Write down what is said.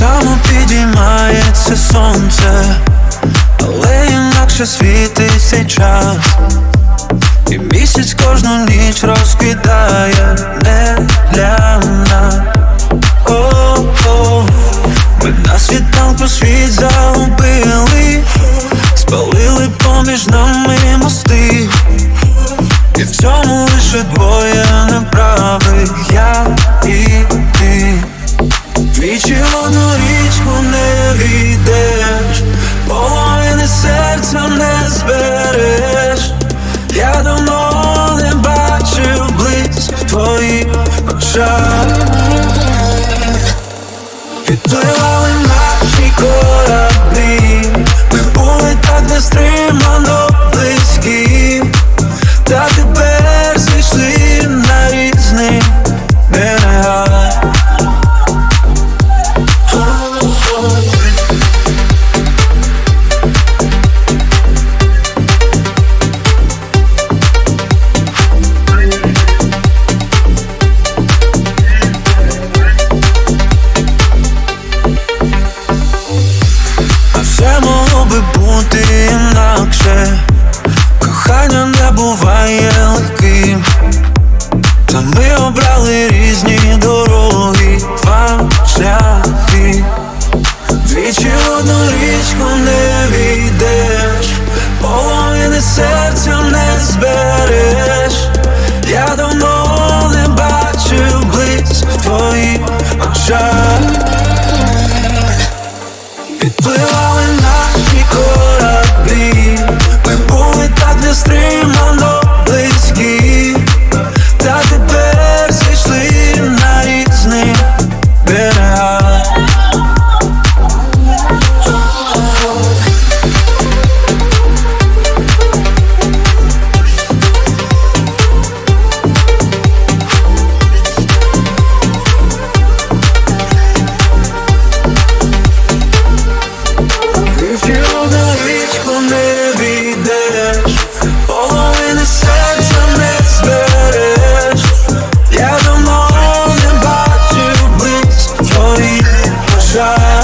Само підіймається сонце, але інакше світить цей час. І місяць кожну ніч розквітає не для нас. О-о, ми на світанку світ загубили, спалили поміж нами Підпливали наші кораблі, ми були так нестримано близькі, би бути інакше. Кохання не буває легким. Та ми обрали різні дороги, два шляхи. Двічі одну річку не війдеш Половини серця не збереш. Я давно не бачив близько в твоїх очах Підпливали наші кораблі, ми були так нестримано близькі, Я